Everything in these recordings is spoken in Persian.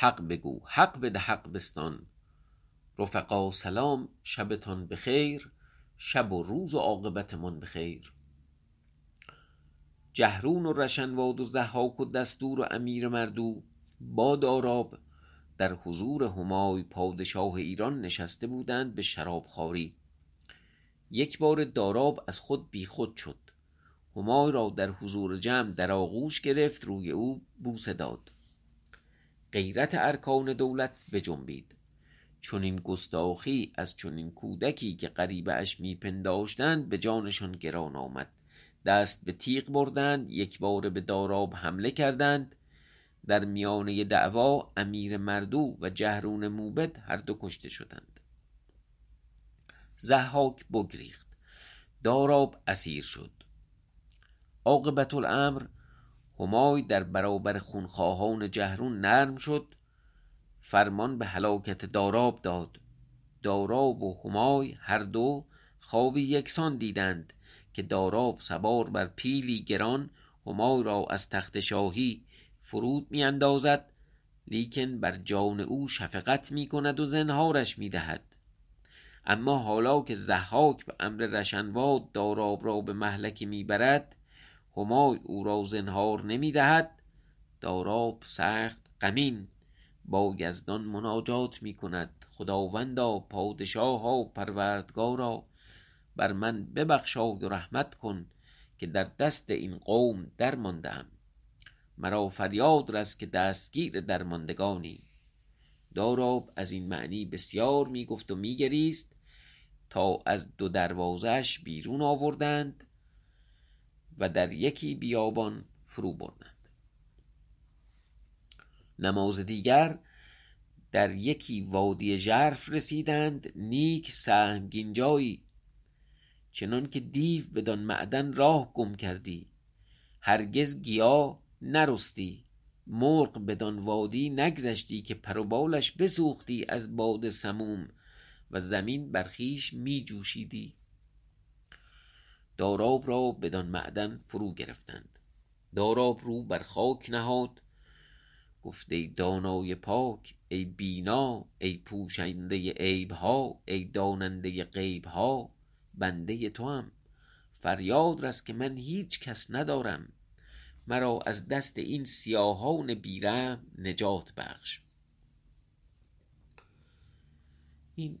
حق بگو حق بده حق بستان رفقا سلام شبتان بخیر شب و روز و عاقبتمان بخیر. جهرون و رشنواد و ضحاک و دستور و امیر مردو با داراب در حضور همای پادشاه ایران نشسته بودند به شراب خواری. یک باره داراب از خود بیخود شد. همای را در حضور جمع در آغوش گرفت روی او بوسه داد. غیرت ارکان دولت بجنبید. چنین گستاخی از چنین کودکی که غریبه اش می پنداشتند به جانشان گران آمد. دست به تیغ بردند یکباره به داراب حمله کردند. در میانه دعوا امیر مردو و جهرون موبد هر دو کشته شدند. ضحاک بگریخت. داراب اسیر شد. عاقبت الامر همای در برابر خونخواهان جهرون نرم شد. فرمان به هلاکت داراب داد. داراب و همای هر دو خوابی یکسان دیدند که داراب سوار بر پیلی گران همای را از تخت شاهی فرود می اندازد لیکن بر جان او شفقت می کند و زنهارش می دهد اما حالا که ضحاک به امر رشنواد داراب را به مهلکه می برد همای او را زنهار نمی دهد داراب سخت غمین. با یزدان مناجات می کند خداوندا پادشاها پروردگارا. بر من ببخشای و رحمت کن که در دست این قوم درمانده ام مرا فریاد رس که دستگیر درماندگانی. داراب از این معنی بسیار می گفت و می گریست تا از دو دروازه اش بیرون آوردند. و در یکی بیابان فرو بردند. نماز دیگر در یکی وادی ژرف رسیدند نیک سهمگین جایی چنانکه دیو بدان معدن راه گم کردی هرگز گیا نرستی. مرغ بدان وادی نگذشتی که پر و بالش بسوختی از باد سموم و زمین بر خویش می جوشیدی داراب را بدان معدن فرو گرفتند. داراب رو بر خاک نهاد. گفت ای دانای پاک ای بینا ای پوشنده عیبها ای داننده غیبها بنده توام. فریاد رس که من هیچ کس ندارم. مرا از دست این سیاهان بی رحم نجات بخش. این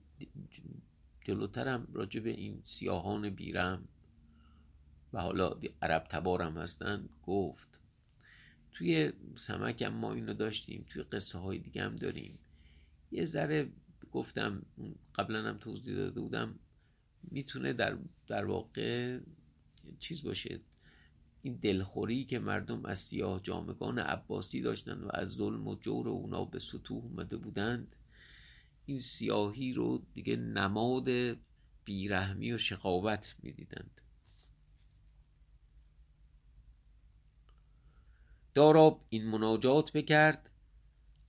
جلوترم راجع به این سیاهان بی رحم و حالا عرب تبار هم هستن گفت توی سمک هم ما اینو داشتیم توی قصه های دیگه هم داریم. یه ذره گفتم قبلا هم توضیح داده بودم می‌تونه در, در واقع چیز باشه. این دلخوری که مردم از سیاه جامگان عباسی داشتن و از ظلم و جور اونا به سطوح اومده بودند این سیاهی رو دیگه نماد بیرحمی و شقاوت می‌دیدند. داراب این مناجات بکرد.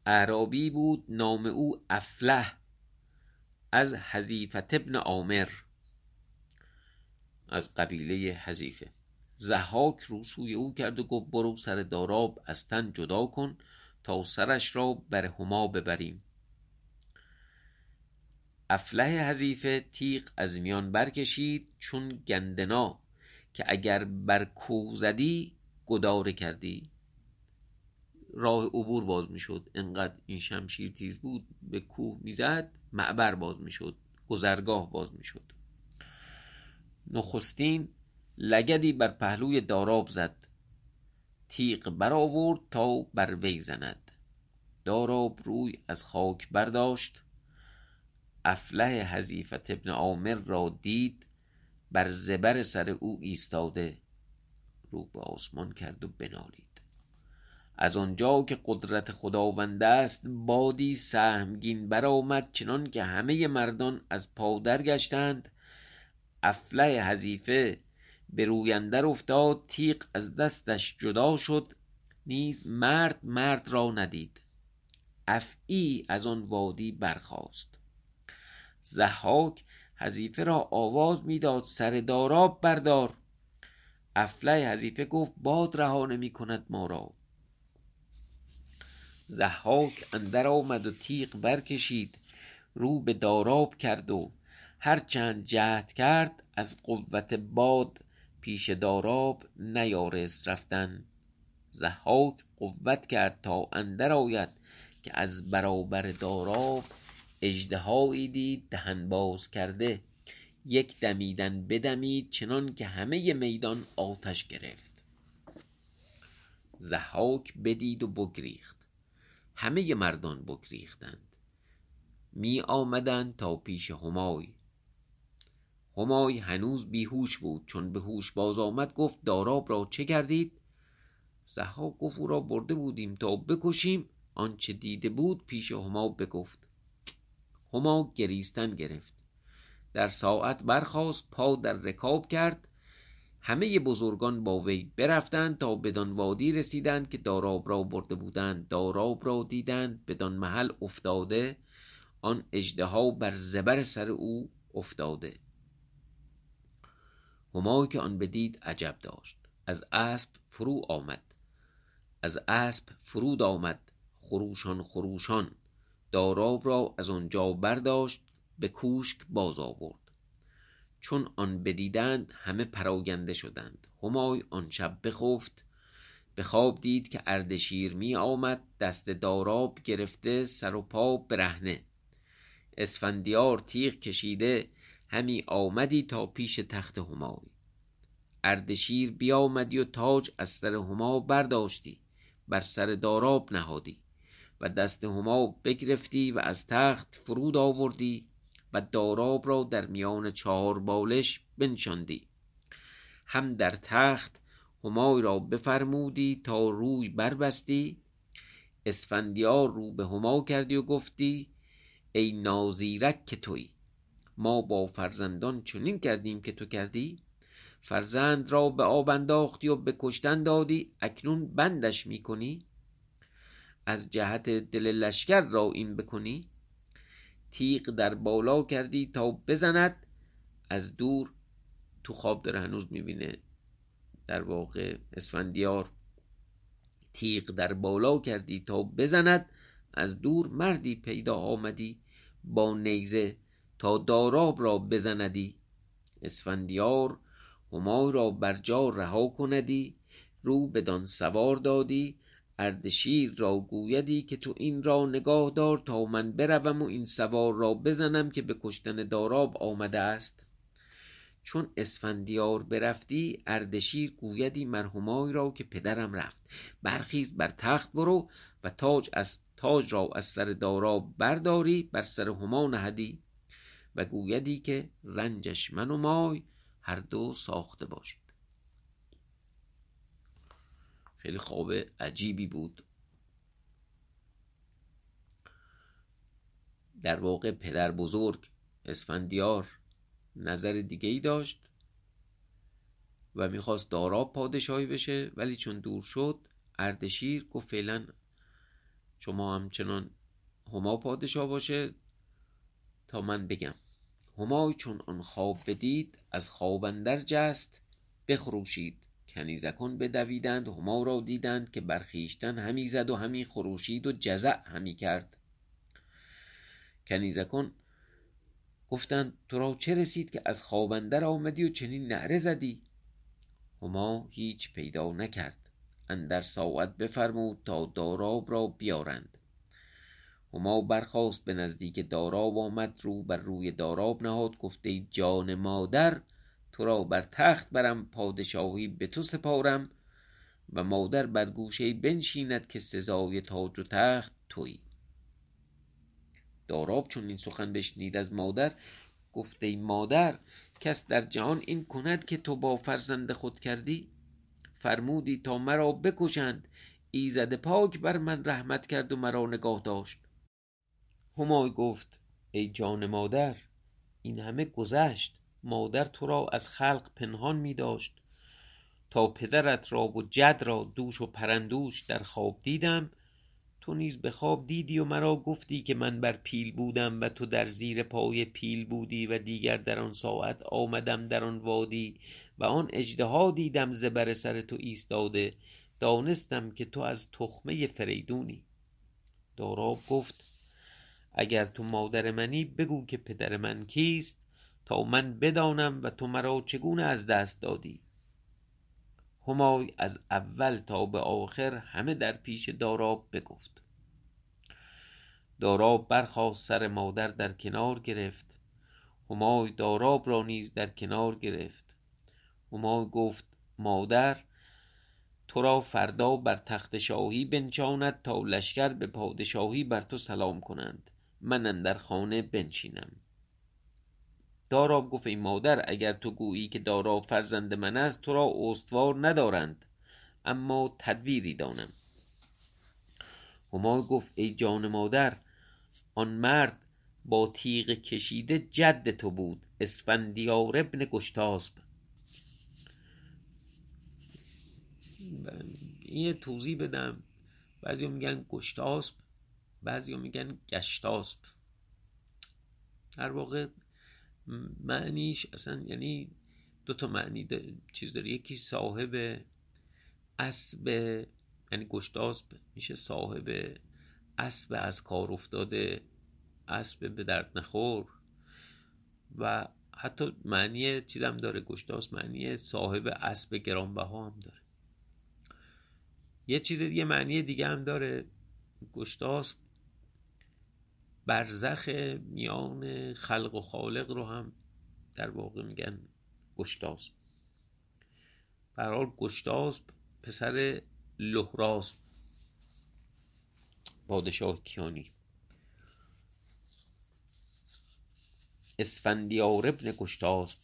اعرابی بود نام او افله از حذیفه ابن عامر از قبیله حذیفه. ضحاک رو سوی او کرد و گفت برو سر داراب از تن جدا کن تا سرش را بر هما ببریم. افله حذیفه تیغ از میان برکشید چون گندنا که اگر بر کوه زدی گداره کردی. راه عبور باز می‌شد. انقدر این شمشیر تیز بود به کوه می‌زد معبر باز می‌شد گذرگاه باز می‌شد. نخستین لگدی بر پهلوی داراب زد. تیغ برآورد تا بر وی زند. داراب روی از خاک برداشت. افله حذیفه ابن عامر را دید بر زبر سر او ایستاده. رو به آسمان کرد و بنالید. از آنجا که قدرت خداوند است بادی سهمگین برآمد چنان که همه مردان از پا درگشتند افله حذیفه به روی اندر افتاد تیغ از دستش جدا شد نیز مرد مرد را ندید. افعی از آن وادی برخاست. ضحاک حذیفه را آواز می‌داد سر داراب بردار. افله حذیفه گفت باد رها نمی کند ما را. ضحاک اندر آمد و تیغ برکشید. رو به داراب کرد و هر چند جهد کرد از قوت باد پیش داراب نیارست رفتن. ضحاک قوت کرد تا اندر آید که از برابر داراب اژدهایی دید دهن باز کرده. یک دمیدن بدمید چنان که همه میدان آتش گرفت. ضحاک بدید و بگریخت. همه مردان بگریختند. می آمدند تا پیش همای. همای هنوز بیهوش بود چون به هوش باز آمد گفت داراب را چه کردید ضحاک گفت او را برده بودیم تا بکشیم. آنچه دیده بود پیش هما بگفت. هما گریستن گرفت. در ساعت برخاست پا در رکاب کرد. همه بزرگان با وی برفتند تا بدان وادی رسیدند که داراب را برده بودند داراب را دیدند بدان محل افتاده آن اژدها بر زبر سر او افتاده. همای که آن بدید عجب داشت. از اسب فرو آمد. از اسب فرود آمد. خروشان خروشان. داراب را از آنجا برداشت به کوشک باز آورد. چون آن بدیدند همه پراگنده شدند. همای آن شب بخفت به خواب دید که اردشیر می آمد دست داراب گرفته سر و پا برهنه. اسفندیار تیغ کشیده همی آمدی تا پیش تخت همای. اردشیر بیامدی و تاج از سر هما برداشتی بر سر داراب نهادی و دست هما بگرفتی و از تخت فرود آوردی. و داراب را در میان چهار بالش بنشاندی. هم در تخت همای را بفرمودی تا روی بربستی. اسفندیار رو به هما کردی و گفتی ای نازیرک که تویی ما با فرزندان چنین کردیم که تو کردی. فرزند را به آب انداختی و به کشتن دادی اکنون بندش می‌کنی. از جهت دل لشکر را این بکنی. تیغ در بالا کردی تا بزند از دور تو خواب داره هنوز می‌بینه. در واقع اسفندیار تیغ در بالا کردی تا بزند از دور مردی پیدا آمدی با نیزه تا داراب را بزندی. اسفندیار همای را بر جا رها کندی رو بدان سوار دادی اردشیر را گویدی که تو این را نگاه دار تا من بروم و این سوار را بزنم که به کشتن داراب آمده است. چون اسفندیار برفتی اردشیر گویدی مرهمای را که پدرم رفت. برخیز بر تخت برو و تاج از تاج را از سر داراب برداری بر سر هما نهدی و گویدی که رنجش من و مای هر دو ساخته باشید خیلی خواب عجیبی بود. در واقع پدر بزرگ اسفندیار نظر دیگه ای داشت و می‌خواست داراب پادشاهی بشه ولی چون دور شد اردشیر گفت فعلا شما همچنان هما پادشاه باشه تا من بگم. همای چون آن خواب بدید از خواب اندر جست بخروشید. کنیزکان بدویدند هما را دیدند که برخیشتن همی زد و همی خروشید و جزع همی کرد. کنیزکان گفتند تو را چه رسید که از خواب اندر آمدی و چنین نعره زدی؟ هما هیچ پیدا نکرد. اندر ساعت بفرمود تا داراب را بیارند. هما برخاست به نزدیک داراب آمد رو بر روی داراب نهاد گفته جان مادر تو را بر تخت برم پادشاهی به تو سپارم و مادر بر گوشه بنشیند که سزای تاج و تخت تویی. داراب چون این سخن بشنید از مادر گفته مادر کس در جهان این کند که تو با فرزند خود کردی؟ فرمودی تا مرا بکشند ایزد پاک بر من رحمت کرد و مرا نگاه داشت. همای گفت ای جان مادر این همه گذشت. مادر تو را از خلق پنهان می داشت. تا پدرت را و جد را دوش و پرندوش در خواب دیدم تو نیز به خواب دیدی و مرا گفتی که من بر پیل بودم و تو در زیر پای پیل بودی و دیگر در آن ساعت آمدم در آن وادی و آن اژدها دیدم زبر سر تو ایستاده. دانستم که تو از تخمه فریدونی. داراب گفت اگر تو مادر منی بگو که پدر من کیست؟ تا من بدانم و تو مرا چگونه از دست دادی. همای از اول تا به آخر همه در پیش داراب بگفت. داراب برخواست سر مادر در کنار گرفت. همای داراب را نیز در کنار گرفت. همای گفت مادر تو را فردا بر تخت شاهی بنشاند تا لشکر به پادشاهی بر تو سلام کنند. من اندر خانه بنشینم. داراب گفت ای مادر اگر تو گویی که داراب فرزند من است تو را استوار ندارند. اما تدبیری دانم. همای گفت ای جان مادر آن مرد با تیغ کشیده جد تو بود اسفندیار ابن گشتاسب. یه توضیح بدم. بعضی میگن گشتاسب بعضی میگن گشتاسب. در واقع معنیش اصلا یعنی دو تا معنی چیز داره. یکی صاحب اسب یعنی گشتاسب میشه صاحب اسب از کار افتاده اسب به درد نخور. و حتی معنی چیزم داره گشتاس معنی صاحب اسب گرانبها هم داره. یه چیز دیگه معنی دیگه هم داره گشتاس برزخ میان خلق و خالق رو هم در واقع میگن گشتاس برحال گشتاس پسر لحراس پادشاه کیانی. اسفندیار ابن گشتاسب.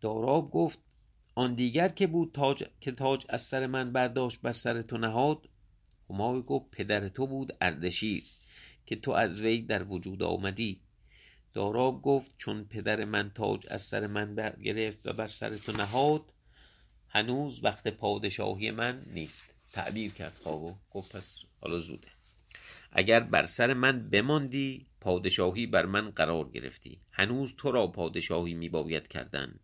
داراب گفت آن دیگر که بود تاج که تاج از سر من برداشت بر سر تو نهاد همای گفت پدر تو بود اردشیر. که تو از وی در وجود آمدی. داراب گفت چون پدر من تاج از سر من برگرفت و بر سر تو نهاد هنوز وقت پادشاهی من نیست. تعبیر کرد خوابو گفت پس حالا زوده. اگر بر سر من بماندی پادشاهی بر من قرار گرفتی. هنوز تو را پادشاهی می باید کردن.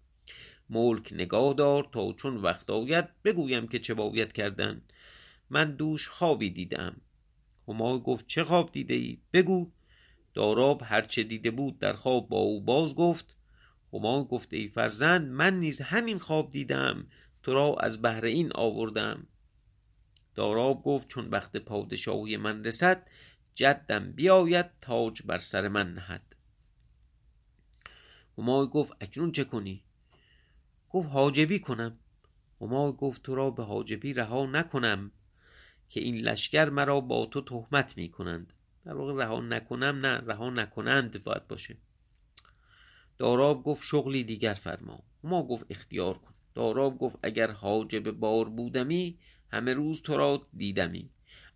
ملک نگاه دار تا چون وقت آید بگویم که چه باید کردن. من دوش خوابی دیدم. همای گفت چه خواب دیده ای؟ بگو. داراب هرچه دیده بود در خواب با او باز گفت همای گفت ای فرزند من نیز همین خواب دیدم تو را از بهر این آوردم. داراب گفت چون وقت پادشاهی من رسد جدم بیاید تاج بر سر من نهد. همای گفت اکنون چه کنی؟ گفت حاجبی کنم. همای گفت تو را به حاجبی رها نکنم. که این لشکر مرا با تو تهمت می کنند در واقع رها نکنم نه رها نکنند باید باشه. داراب گفت شغلی دیگر فرما. ما گفت اختیار کن. داراب گفت اگر حاجب بار بودمی همه روز تو را دیدمی.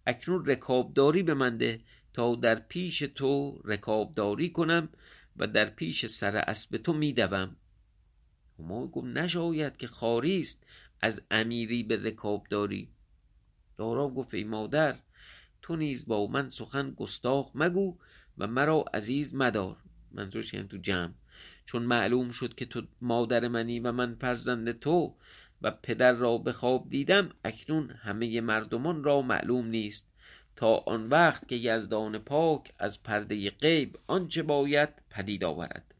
اکنون رکابداری به من ده تا در پیش تو رکابداری کنم و در پیش سر اسب تو میدوم. ما گفت نشاید که خاری است از امیری به رکابداری. داراب گفت ای مادر تو نیز با من سخن گستاخ مگو و مرا عزیز مدار. منظورش یعنی تو جمع. چون معلوم شد که تو مادر منی و من فرزند تو و پدر را به خواب دیدم اکنون همه مردمان را معلوم نیست. تا آن وقت که یزدان پاک از پرده غیب آنچه باید پدید آورد.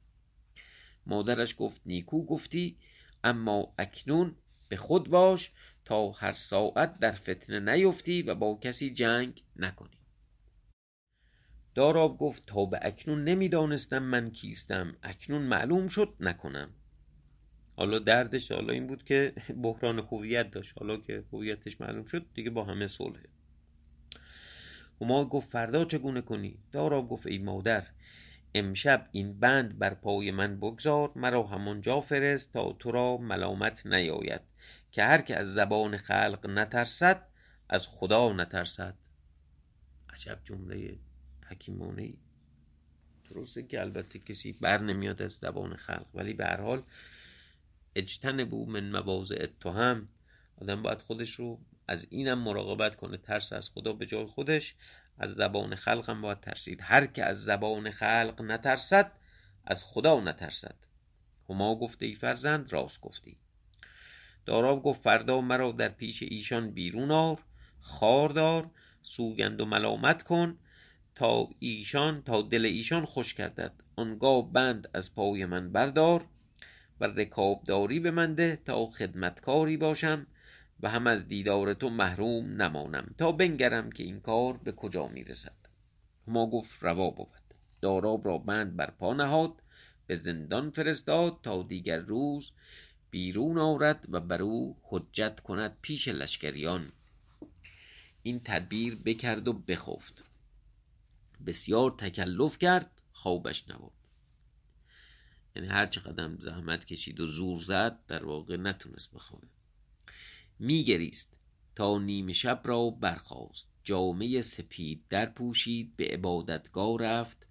مادرش گفت نیکو گفتی اما اکنون به خود باش تا هر ساعت در فتنه نیفتی و با کسی جنگ نکنی. داراب گفت تا به اکنون نمی‌دانستم من کیستم. اکنون معلوم شد نکنم. حالا دردش حالا این بود که بحران هویت داشت. حالا که هویتش معلوم شد دیگه با همه صلحه. هما گفت فردا چگونه کنی؟ داراب گفت ای مادر امشب این بند بر پای من بگذار مرا همانجا فرست تا تو را ملامت نیاید. که هر که از زبان خلق نترسد از خدا نترسد. عجب جمله حکیمانه ای. درسته که البته کسی بر نمیاد از زبان خلق ولی به هر حال اجتنبو من مواضع اتهام آدم باید خودش رو از اینم مراقبت کنه ترس از خدا به جای خودش از زبان خلق هم باید ترسید. هر که از زبان خلق نترسد از خدا نترسد. هما گفته ای فرزند راست گفتی. داراب گفت فردا مرا در پیش ایشان بیرون آر خاردار سوگند و ملامت کن تا ایشان تا دل ایشان خوش کردد. آنگاه بند از پای من بردار و رکابداری به من ده تا خدمتکاری باشم و هم از دیدار تو محروم نمانم تا بنگرم که این کار به کجا می‌رسد. ما گفت روا بود. داراب را بند بر پا نهاد به زندان فرستاد تا دیگر روز بیرون آورد و بر او حجت کند پیش لشکریان. این تدبیر بکرد و بخفت. بسیار تکلف کرد خوابش نبود یعنی هر چقدر زحمت کشید و زور زد در واقع نتونست بخوابه. میگریست تا نیمه شب را برخاست. جامعه سپید در پوشید به عبادتگاه رفت.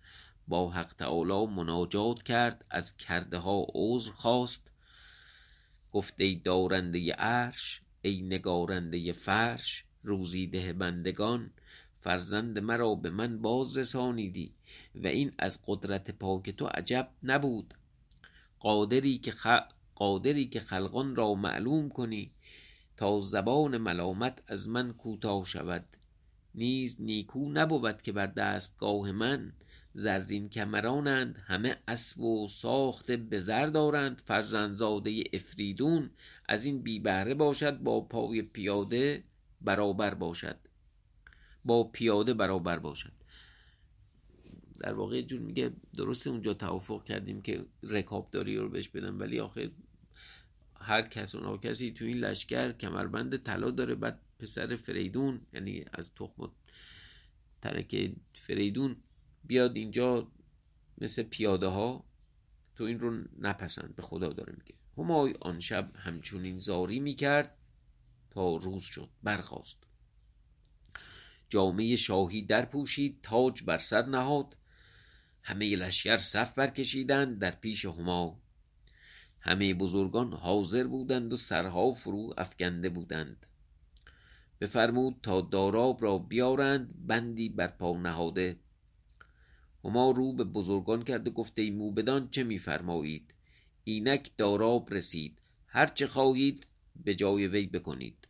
با حق تعالی مناجات کرد از کرده ها عذر خواست. گفت ای دارنده عرش ای نگارنده فرش روزی ده بندگان فرزند مرا به من باز رسانیدی و این از قدرت پاک تو عجب نبود. قادری که, قادری که خلقان را معلوم کنی تا زبان ملامت از من کوتاه شود. نیز نیکو نبود که بر دستگاه من زرین کمرانند همه اسب و ساخت به زر دارند. فرزندزاده افریدون از این بی بهره باشد با پای پیاده برابر باشد. با پیاده برابر باشد. در واقع جور میگه درسته اونجا توافق کردیم که رکابداری رو بهش بدم ولی آخه هر کس اونها کسی تو این لشکر کمربند طلا داره. بعد پسر فریدون یعنی از تخم ترک فریدون بیاد اینجا مثل پیاده ها تو این رو نپسند به خدا داره میگه. همای آن شب همچنین زاری می‌کرد تا روز شد برخواست جامعه شاهی در پوشید تاج بر سر نهاد. همه لشکر صف برکشیدند در پیش هما. همه بزرگان حاضر بودند و سرها فرو افکنده بودند. بفرمود تا داراب را بیارند بندی بر پا نهاده. هما رو به بزرگان کرد و گفته ای موبدان چه میفرمایید؟ اینک داراب رسید. هر چه خواهید به جای وی بکنید.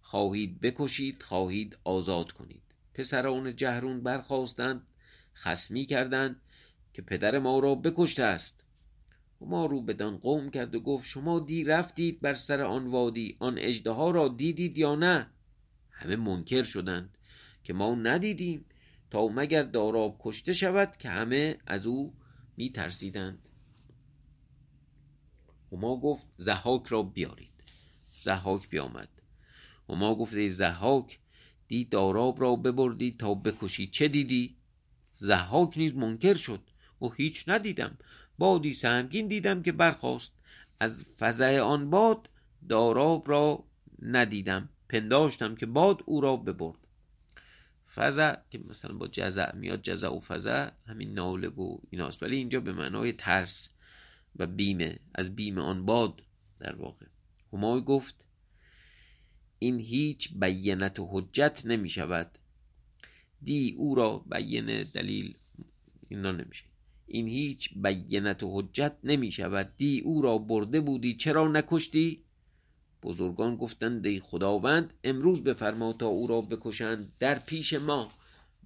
خواهید بکشید خواهید آزاد کنید. پسران جهرون برخواستند خسمی کردند که پدر ما را بکشته است. ما رو بدان قوم کرد و گفت شما دی رفتید بر سر آن وادی آن اجده را دیدید یا نه؟ همه منکر شدند که ما ندیدیم. تا مگر داراب کشته شود که همه از او می ترسیدند ما گفت زحاک را بیارید. زحاک بیامد. ما گفت ای زحاک دی داراب را ببردی تا بکشی. چه دیدی؟ زحاک نیز منکر شد. و هیچ ندیدم. بادی سهمگین دیدم که برخواست از فضع آن باد داراب را ندیدم. پنداشتم که باد او را ببرد. فضع که مثلا با جزع میاد جزع و فضع همین ناله و ایناست. ولی اینجا به معنای ترس و بیمه از بیم آن باد در واقع. همای گفت این هیچ بینت و حجت نمی شود. دی او را بینه دلیل اینا نمیشه. این هیچ بینت و حجت نمی شود. دی او را برده بودی چرا نکشتی؟ بزرگان گفتند ای خداوند امروز بفرما تا او را بکشند در پیش ما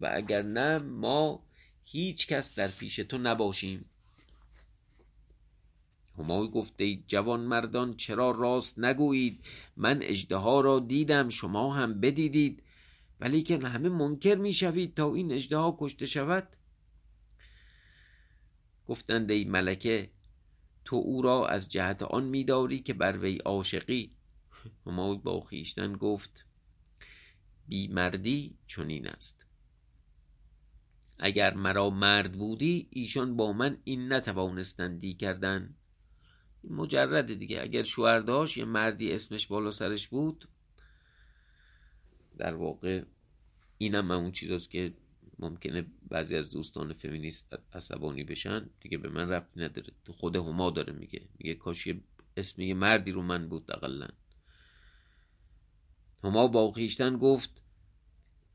و اگر نه ما هیچ کس در پیش تو نباشیم. همای گفته جوان مردان چرا راست نگویید؟ من اجده را دیدم شما هم بدیدید ولی که همه منکر می‌شوید تا این اجده کشته شود. گفتند ای ملکه تو او را از جهت آن میداری که بر وی عاشقی. همای با خیشتن گفت بی مردی چنین است. اگر مرا مرد بودی ایشان با من این نتوانستندی کردن. مجرد دیگه. اگر شوهر داشت یه مردی اسمش بالا سرش بود. در واقع اینم اون چیزاست که ممکنه بعضی از دوستان فمینیست عصبانی بشن. دیگه به من ربطی نداره. خود هما داره میگه. میگه کاش یه اسم یه مردی رو من بود اقلا هما با خیشتن گفت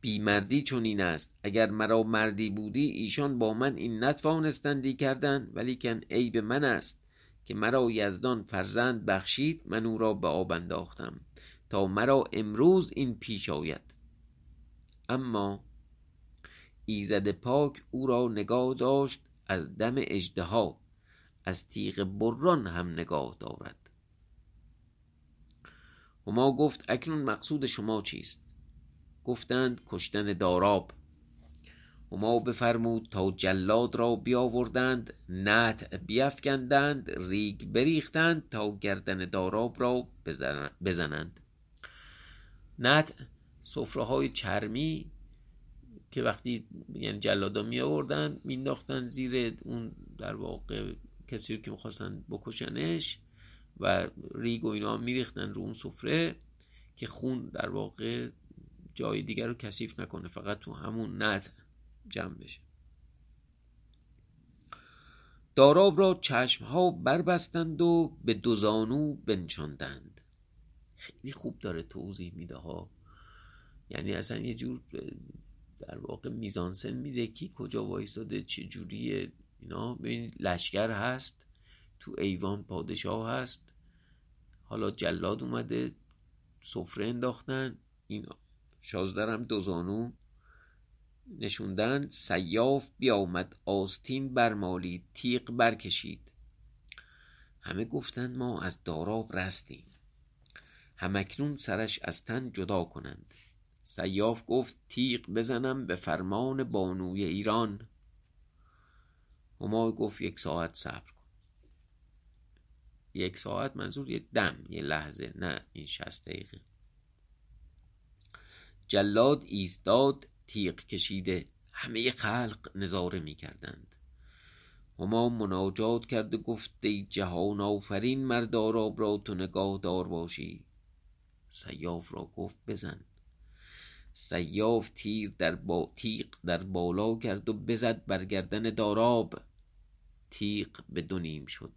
بیمردی این است. اگر مرا مردی بودی ایشان با من این نتوانستندی کردن ولی کن عیب من است که مرا یزدان فرزند بخشید من او را به آب انداختم تا مرا امروز این پیش آید. اما ایزد پاک او را نگاه داشت از دم اجدها از تیغ بران هم نگاه دارد. هما گفت اکنون مقصود شما چیست؟ گفتند کشتن داراب. هما بفرمود تا جلاد را بیاوردند نطع بیفکندند ریگ بریختند تا گردن داراب را بزنند. نطع سفره های چرمی که وقتی یعنی جلادا می آوردن مینداختن زیر اون در واقع کسی رو که می‌خواستن بکشنش. و ریگ و اینا میریختن رو اون سفره که خون در واقع جای دیگر رو کثیف نکنه فقط تو همون نطع جمع بشه. داراب را چشمها بربستند و به دوزانو بنشاندند. خیلی خوب داره توضیح میده ها. یعنی اصلا یه جور در واقع میزانسن میده کی کجا وایستاده چه جوریه اینا. ببینید لشکر هست تو ایوان پادشاه هست. حالا جلاد اومده سفره انداختن اینا. شازدرم دوزانو نشوندن سیاف بیامد آستین برمالید تیغ برکشید. همه گفتند ما از داراب رستیم. همکنون سرش از تن جدا کنند. سیاف گفت تیغ بزنم به فرمان بانوی ایران. هما گفت یک ساعت صبر. یک ساعت منظور یه دم یه لحظه نه این شست دقیقه. جلاد ایستاد تیغ کشیده. همه خلق نظاره می کردند هما مناجات کرد و گفت ای جهان آفرین مرداراب را تو نگاه دار باشی. سیاف را گفت بزن. سیاف تیر در با... تیغ در بالا کرد و بزد بر گردن داراب. تیغ به دو نیم شد.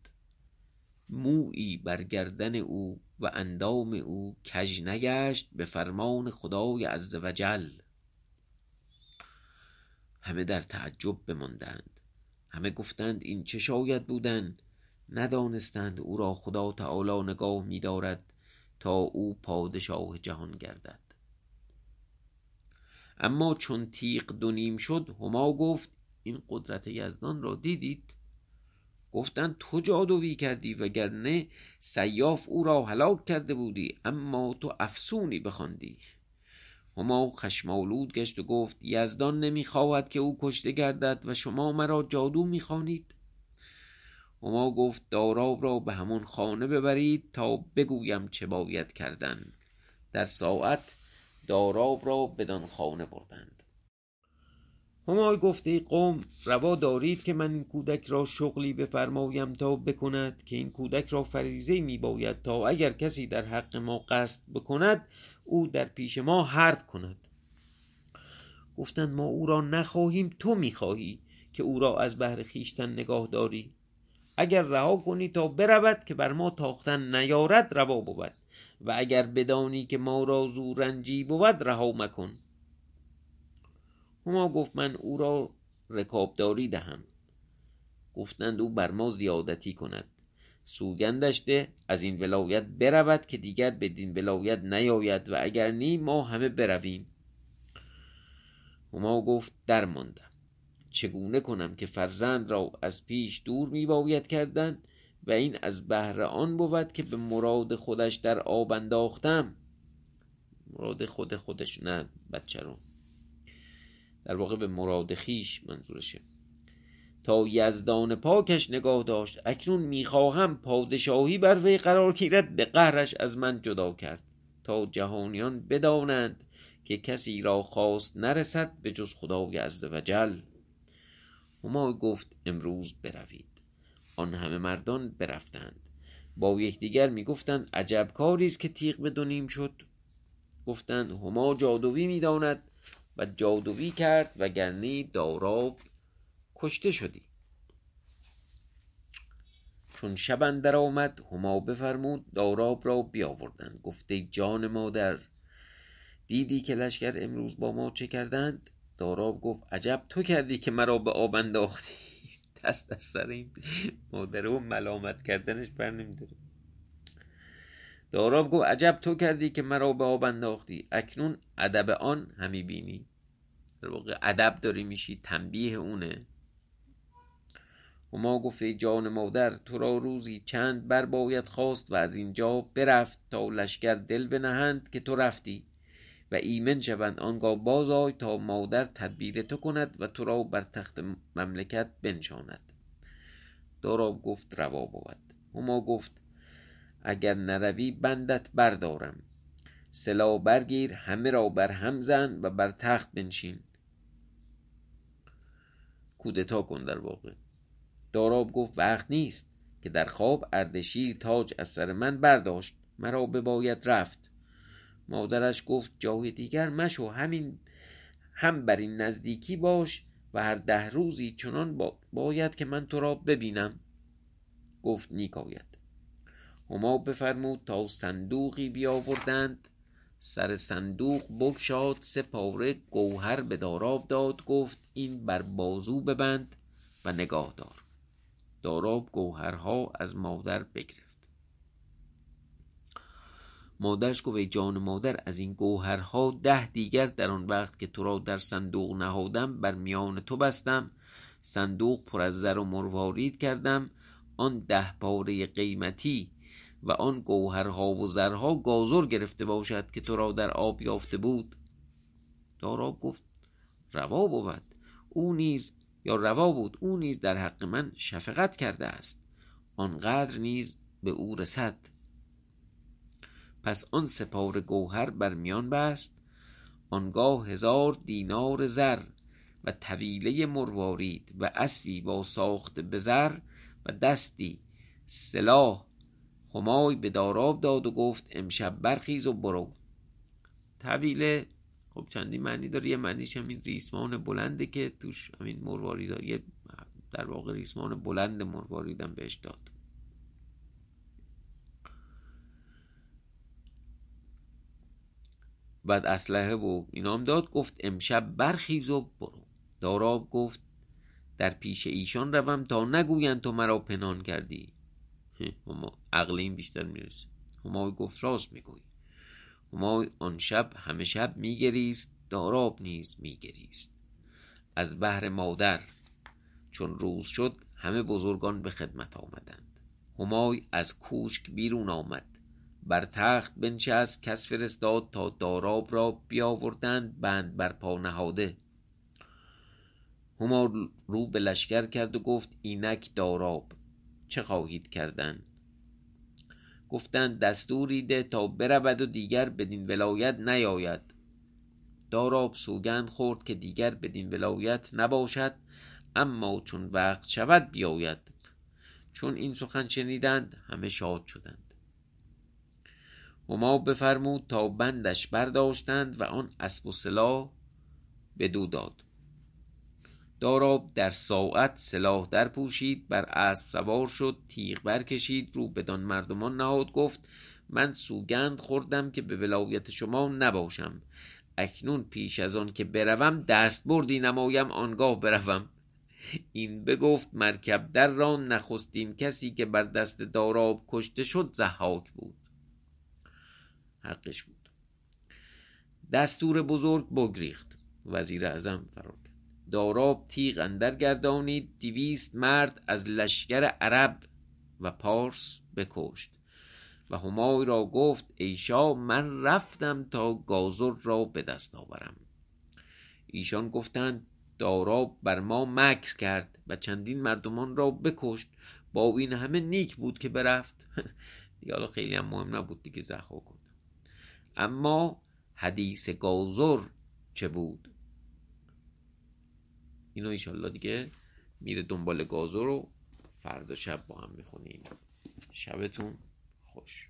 مویی بر گردن او و اندام او کژ نگشت به فرمان خدای عزوجل همه در تعجب بماندند. همه گفتند این چه شاید بودن؟ ندانستند او را خدا تعالی نگاه می‌دارد تا او پادشاه جهان گردد. اما چون تیغ دو نیم شد هما گفت این قدرت یزدان را دیدید؟ گفتند تو جادویی کردی وگرنه سیاف او را هلاک کرده بودی اما تو افسونی بخواندی. هما خشمالود گشت و گفت یزدان نمی‌خواهد که او کشته گردد و شما مرا جادو می‌خوانید. هما گفت داراب را به همون خانه ببرید تا بگویم چه باید کردن. در ساعت داراب را بدان خانه بردند. همای گفت ای قوم روا دارید که من این کودک را شغلی بفرمایم تا بکند که این کودک را فریزه می باید تا اگر کسی در حق ما قصد بکند او در پیش ما حرب کند. گفتند ما او را نخواهیم تو می‌خواهی که او را از بهر خیشتن نگاه داری. اگر رها کنی تا برود که بر ما تاختن نیارد روا بود. و اگر بدانی که ما را زورنجی بود رها مکن. هما گفت من او را رکابداری دهم. گفتند او بر ما زیادتی کند. سوگندش ده از این ولایت برود که دیگر بدین ولایت نیاید و اگر نی ما همه برویم. هما گفت در ماندم. چگونه کنم که فرزند را از پیش دور می باید کردن و این از بهر آن بود که به مراد خودش در آب انداختم؟ مراد خود خودش نه بچه رو. در واقع به مراد خیش منظورشه. تا یزدان پاکش نگاه داشت اکنون می‌خواهم پادشاهی بر وی قرار گیرد به قهرش از من جدا کرد. تا جهانیان بدانند که کسی را خواست نرسد به جز خدای عزوجل هما گفت امروز بروید. آن همه مردان برفتند. با یکدیگر می‌گفتند عجب کاری است که تیغ به دو نیم شد. گفتند هما جادویی می‌داند. و جادویی کرد وگرنه داراب کشته شدی. چون شب اندر آمد هما بفرمود داراب را بیاوردند. گفته جان مادر دیدی که لشکر امروز با ما چه کردند؟ داراب گفت عجب تو کردی که مرا به آب انداختی. دست از سر این مادره و ملامت کردنش بر نمیداره. داراب گفت عجب تو کردی که مرا به آب انداختی. اکنون ادب آن همی بینی. در واقع ادب داری میشی تنبیه اونه. و ما گفته جان مادر تو را روزی چند بر باید خواست و از اینجا برفت تا لشکر دل بنهند که تو رفتی. و ایمن شوند آنگاه باز تا مادر تدبیر تو کند و تو را بر تخت مملکت بنشاند. داراب گفت روا بود. هما گفت اگر نروی بندت بردارم. سلا برگیر همه را بر هم زن و بر تخت بنشین. کودتا کن در واقع. داراب گفت وقت نیست که در خواب اردشیر تاج از سر من برداشت. مرا باید رفت. مادرش گفت جای دیگر مشو. همین هم بر این نزدیکی باش و هر ده روزی چنان باید که من تو را ببینم. گفت نیک آید. هما بفرمود تا صندوقی بیاوردند. سر صندوق بگشاد سه پاره گوهر به داراب داد گفت این بر بازو ببند و نگاه دار. داراب گوهرها از مادر بگرفت. مادرش گفت جان مادر از این گوهرها ده دیگر در آن وقت که تو را در صندوق نهادم بر میان تو بستم. صندوق پر از زر و مروارید کردم. آن ده پاره قیمتی و آن گوهرها و زرها گازر گرفته باشد که تو را در آب یافته بود. داراب گفت روا بود. او نیز یا روا بود او نیز در حق من شفقت کرده است. آنقدر نیز به او رسد. پس آن سپار گوهر بر میان بست. آنگاه هزار دینار زر و طویله مروارید و اسبی با ساخت به زر و دستی سلاح همای به داراب داد و گفت امشب برخیز و برو. طویله. خب چندی معنی داره؟ یه معنیش همین ریسمان بلنده که توش همین مروارید یه در واقع ریسمان بلند مرواریدم بهش داد. بعد اسلحه و اینام داد گفت امشب برخیز و برو. داراب گفت در پیش ایشان روم تا نگویند تو مرا پنهان کردی. هما عقل این بیشتر می‌رسه. همای گفت راست میگوی همای آن شب همه شب میگریست داراب نیز میگریست. از بهر مادر چون روز شد همه بزرگان به خدمت آمدند. همای از کوشک بیرون آمد. بر تخت بنشست کس فرستاد تا داراب را بیاوردند بند بر پا نهاده. هما رو به لشکر کرد و گفت اینک داراب چه خواهید کردن؟ گفتند دستوری ده تا برود و دیگر بدین ولایت نیاید. داراب سوگند خورد که دیگر بدین ولایت نباشد اما چون وقت شود بیاید. چون این سخن شنیدند همه شاد شدند. هما بفرمود تا بندش برداشتند و آن اسب و سلاح بدو داد. داراب در ساعت سلاح در پوشید بر اسب سوار شد تیغ برکشید رو بدان مردمان نهاد گفت من سوگند خوردم که به ولایت شما نباشم. اکنون پیش از آن که بروم دست بردی نمایم آنگاه بروم. این بگفت مرکب در را نخستین کسی که بر دست داراب کشته شد زحاک بود. حقش بود. دستور بزرگ بگریخت. وزیر اعظم فرار داراب تیغ اندر گردانید دویست مرد از لشکر عرب و پارس بکشت. و همای را گفت ایشا من رفتم تا گازر را به دست آورم. ایشان گفتند داراب بر ما مکر کرد و چندین مردمان را بکشت. با این همه نیک بود که برفت. دیگه حالا خیلی هم مهم نبود دیگه زخوا کن. اما حدیث گازر چه بود؟ اینو ایشالله دیگه میره دنبال گازو رو فردا شب با هم می‌خونیم. شبتون خوش.